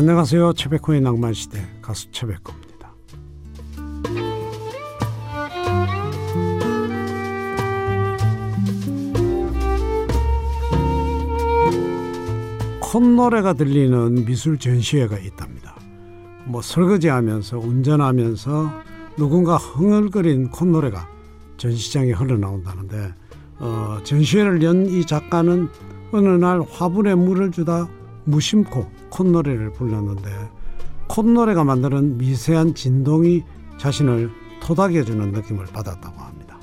안녕하세요. 최백호의 낭만시대 가수 최백호입니다. 콧노래가 들리는 미술 전시회가 있답니다. 뭐 설거지하면서 운전하면서 누군가 흥얼거린 콧노래가 전시장에 흘러나온다는데 어, 전시회를 연 이 작가는 어느 날 화분에 물을 주다 무심코 콧노래를 불렀는데 콧노래가 만드는 미세한 진동이 자신을 토닥여주는 느낌을 받았다고 합니다.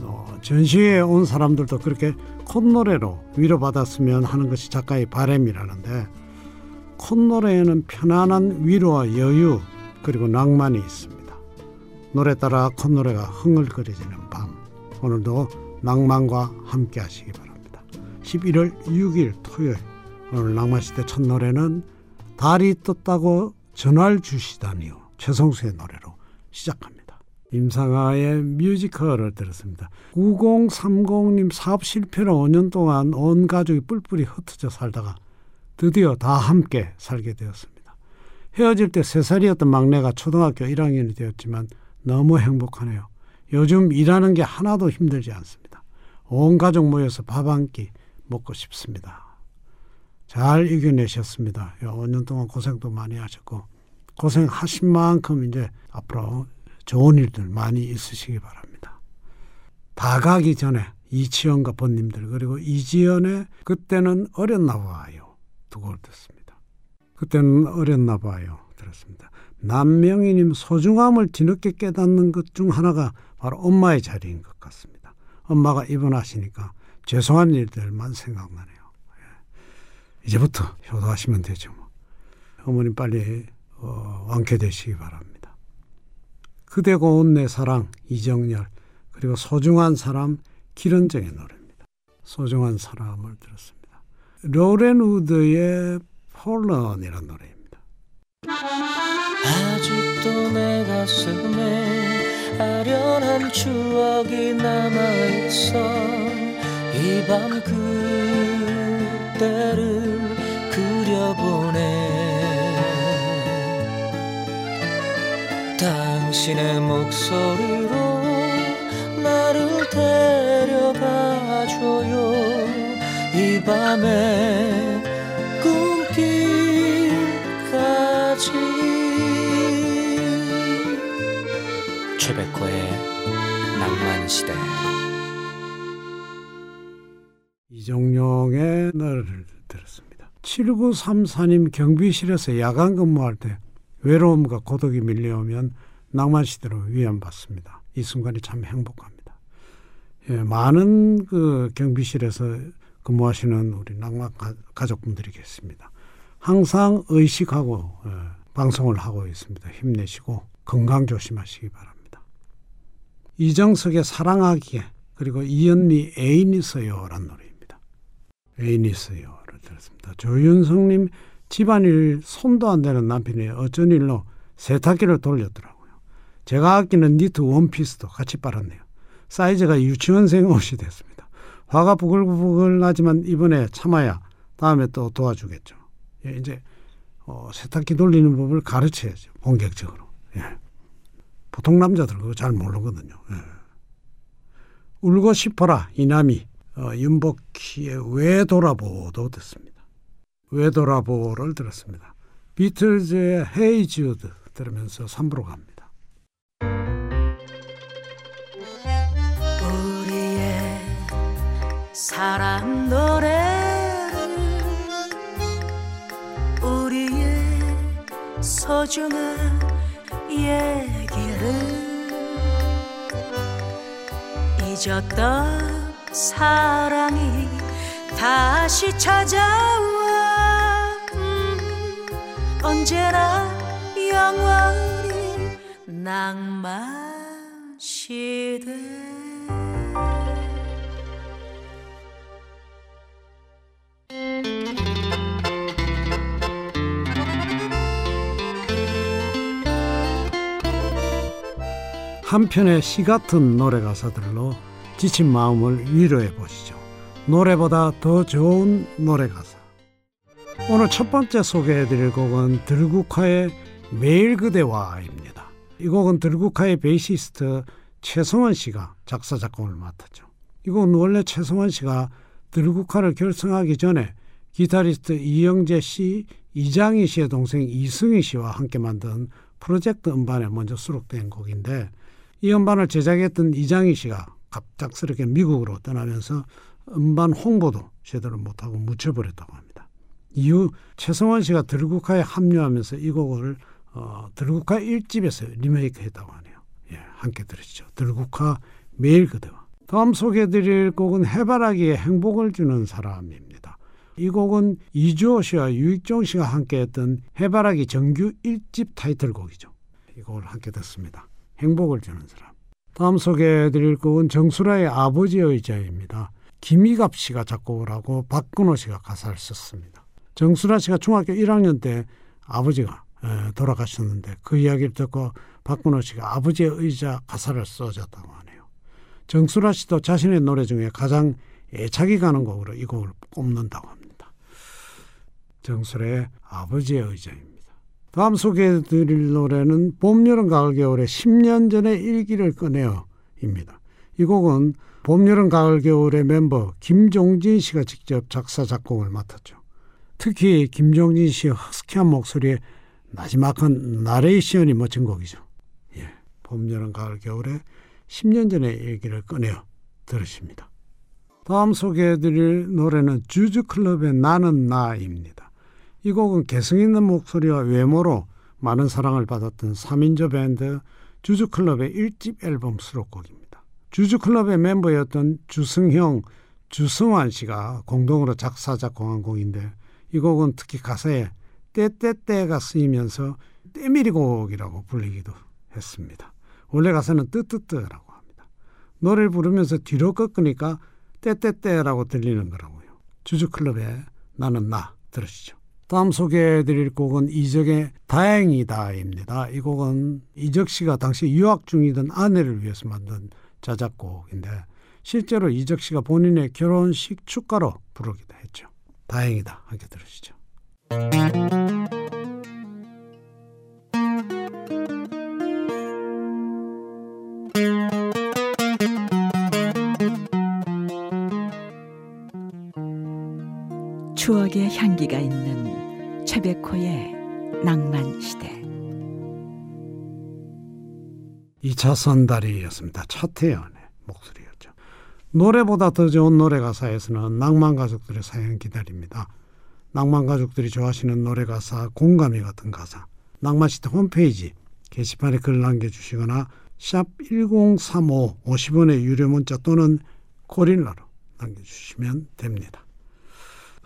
어, 전시회에 온 사람들도 그렇게 콧노래로 위로받았으면 하는 것이 작가의 바램이라는데 콧노래에는 편안한 위로와 여유 그리고 낭만이 있습니다. 노래 따라 콧노래가 흥얼거려지는 밤 오늘도 낭만과 함께 하시기 바랍니다. 11월 6일 토요일 오늘 낭만시대 첫 노래는 달이 떴다고 전화를 주시다니요. 최성수의 노래로 시작합니다. 임상아의 뮤지컬을 들었습니다. 9030님 사업 실패로 5년 동안 온 가족이 뿔뿔이 흩어져 살다가 드디어 다 함께 살게 되었습니다. 헤어질 때 3살이었던 막내가 초등학교 1학년이 되었지만 너무 행복하네요. 요즘 일하는 게 하나도 힘들지 않습니다. 온 가족 모여서 밥 한 끼 먹고 싶습니다. 잘 이겨내셨습니다. 5년 동안 고생도 많이 하셨고 고생하신 만큼 이제 앞으로 좋은 일들 많이 있으시기 바랍니다. 다 가기 전에 이치현과 번님들 그리고 이지연의 그때는 어렸나 봐요 두 곡을 듣습니다. 그때는 어렸나 봐요 들었습니다. 남명희님 소중함을 뒤늦게 깨닫는 것 중 하나가 바로 엄마의 자리인 것 같습니다. 엄마가 입원하시니까 죄송한 일들만 생각나네요. 이제부터 효도하시면 되죠. 뭐. 어머님 빨리 어, 완쾌되시기 바랍니다. 그대 고운 내 사랑 이정열 그리고 소중한 사람 기른정의 노래입니다. 소중한 사람을 들었습니다. 로렌 우드의 폴런이라는 노래입니다. 아직도 내 가슴에 아련한 추억이 남아있어 이밤 그 때를 그려보네. 당신의 목소리로 나를 데려가줘요. 이 밤에 꿈길까지. 최백호의 낭만시대 이정용의 노래를 들었습니다. 7934님 경비실에서 야간 근무할 때 외로움과 고독이 밀려오면 낭만시대로 위안받습니다. 이 순간이 참 행복합니다. 예, 많은 그 경비실에서 근무하시는 우리 낭만 가족분들이 계십니다. 항상 의식하고 예, 방송을 하고 있습니다. 힘내시고 건강 조심하시기 바랍니다. 이정석의 사랑하기에 그리고 이연미 애인 있어요라는 노래입니다. 애인 있어요 를 들었습니다. 조윤성님 집안일 손도 안 대는 남편이 어쩐 일로 세탁기를 돌렸더라고요. 제가 아끼는 니트 원피스도 같이 빨았네요. 사이즈가 유치원생 옷이 됐습니다. 화가 부글부글 나지만 이번에 참아야 다음에 또 도와주겠죠. 예, 이제 어, 세탁기 돌리는 법을 가르쳐야죠. 본격적으로. 예. 보통 남자들 그거 잘 모르거든요. 예. 울고 싶어라 이남이 어, 윤복희의 왜 돌아보도 듣습니다. 왜 돌아보를 들었습니다. 비틀즈의 헤이 지우드 들으면서 3부로 갑니다. 사랑 노래를 우리의 소중한 얘기를 잊었던 사랑이 다시 찾아와. 음, 언제나 영원히 낭만 시대. 한편의 시 같은 노래 가사들로 지친 마음을 위로해 보시죠. 노래보다 더 좋은 노래 가사. 오늘 첫 번째 소개해 드릴 곡은 들국화의 매일 그대와입니다. 이 곡은 들국화의 베이시스트 최성원 씨가 작사 작곡을 맡았죠. 이 곡은 원래 최성원 씨가 들국화를 결성하기 전에 기타리스트 이영재 씨, 이장희 씨의 동생 이승희 씨와 함께 만든 프로젝트 음반에 먼저 수록된 곡인데 이 음반을 제작했던 이장희 씨가 갑작스럽게 미국으로 떠나면서 음반 홍보도 제대로 못하고 묻혀버렸다고 합니다. 이후 최성원 씨가 들국화에 합류하면서 이 곡을 어, 들국화 1집에서 리메이크했다고 하네요. 예, 함께 들으시죠. 들국화 매일 그대와. 다음 소개해드릴 곡은 해바라기의 행복을 주는 사람입니다. 이 곡은 이주호 씨와 유익종 씨가 함께했던 해바라기 정규 1집 타이틀곡이죠. 이 곡을 함께 듣습니다. 행복을 주는 사람. 다음 소개해드릴 곡은 정수라의 아버지의 의자입니다. 김희갑 씨가 작곡을 하고 박근호 씨가 가사를 썼습니다. 정수라 씨가 중학교 1학년 때 아버지가 돌아가셨는데 그 이야기를 듣고 박근호 씨가 아버지의 의자 가사를 써줬다고 하네요. 정수라 씨도 자신의 노래 중에 가장 애착이 가는 곡으로 이 곡을 꼽는다고 합니다. 정수라의 아버지의 의자입니다. 다음 소개해드릴 노래는 봄, 여름, 가을, 겨울의 10년 전의 일기를 꺼내어입니다. 이 곡은 봄, 여름, 가을, 겨울의 멤버 김종진 씨가 직접 작사, 작곡을 맡았죠. 특히 김종진 씨의 허스키한 목소리에 마지막은 나레이션이 멋진 곡이죠. 예, 봄, 여름, 가을, 겨울에 10년 전의 일기를 꺼내어 들으십니다. 다음 소개해드릴 노래는 주주클럽의 나는 나입니다. 이 곡은 개성 있는 목소리와 외모로 많은 사랑을 받았던 3인조 밴드 주주클럽의 1집 앨범 수록곡입니다. 주주클럽의 멤버였던 주승형, 주승환 씨가 공동으로 작사, 작곡한 곡인데 이 곡은 특히 가사에 때때때가 쓰이면서 때밀이 곡이라고 불리기도 했습니다. 원래 가사는 뜨뜨뜨라고 합니다. 노래를 부르면서 뒤로 꺾으니까 때때때라고 들리는 거라고요. 주주클럽의 나는 나 들으시죠. 다음 소개해드릴 곡은 이적의 다행이다입니다. 이 곡은 이적 씨가 당시 유학 중이던 아내를 위해서 만든 자작곡인데 실제로 이적 씨가 본인의 결혼식 축가로 부르기도 했죠. 다행이다. 함께 들으시죠. 추억의 향기가 있는 최백호의 낭만 시대. 2차 선달이었습니다. 차태현의 목소리였죠. 노래보다 더 좋은 노래 가사에서는 낭만 가족들의 사연 기다립니다. 낭만 가족들이 좋아하시는 노래 가사, 공감이 같은 가사, 낭만 시대 홈페이지 게시판에 글 남겨주시거나 샵 1035 50원의 유료 문자 또는 고릴라로 남겨주시면 됩니다.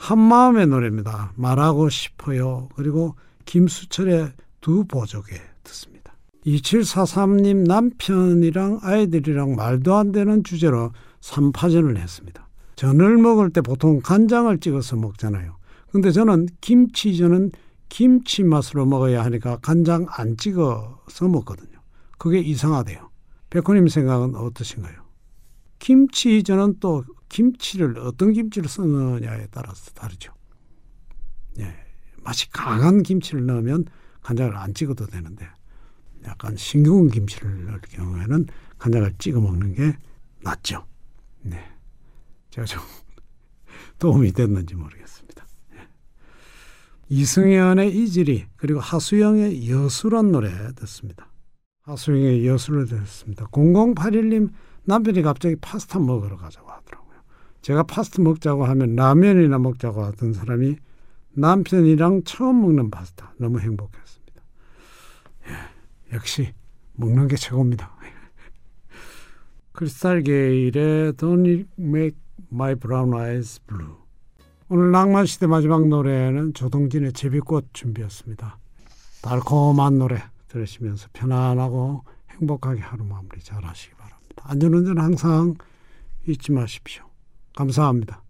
한마음의 노래입니다. 말하고 싶어요. 그리고 김수철의 두 보조개 듣습니다. 2743님 남편이랑 아이들이랑 말도 안 되는 주제로 삼파전을 했습니다. 전을 먹을 때 보통 간장을 찍어서 먹잖아요. 근데 저는 김치전은 김치 맛으로 먹어야 하니까 간장 안 찍어서 먹거든요. 그게 이상하대요. 백호님 생각은 어떠신가요? 김치전은 또 김치를 어떤 김치를 쓰느냐에 따라서 다르죠. 예, 맛이 강한 김치를 넣으면 간장을 안 찍어도 되는데 약간 싱거운 김치를 넣을 경우에는 간장을 찍어 먹는 게 낫죠. 네, 제가 좀 도움이 됐는지 모르겠습니다. 예. 이승현의 이질이 그리고 하수영의 여수란 노래 듣습니다. 하수영의 여수를 듣습니다. 0081님 남편이 갑자기 파스타 먹으러 가자고 하더라고요. 제가 파스타 먹자고 하면 라면이나 먹자고 하던 사람이 남편이랑 처음 먹는 파스타 너무 행복했습니다. 예, 역시 먹는 게 최고입니다. 크리스탈 게일의 Don't Make My Brown Eyes Blue 오늘 낭만 시대 마지막 노래는 조동진의 제비꽃 준비했습니다. 달콤한 노래 들으시면서 편안하고 행복하게 하루 마무리 잘 하시기 바랍니다. 안전운전 항상 잊지 마십시오. 감사합니다.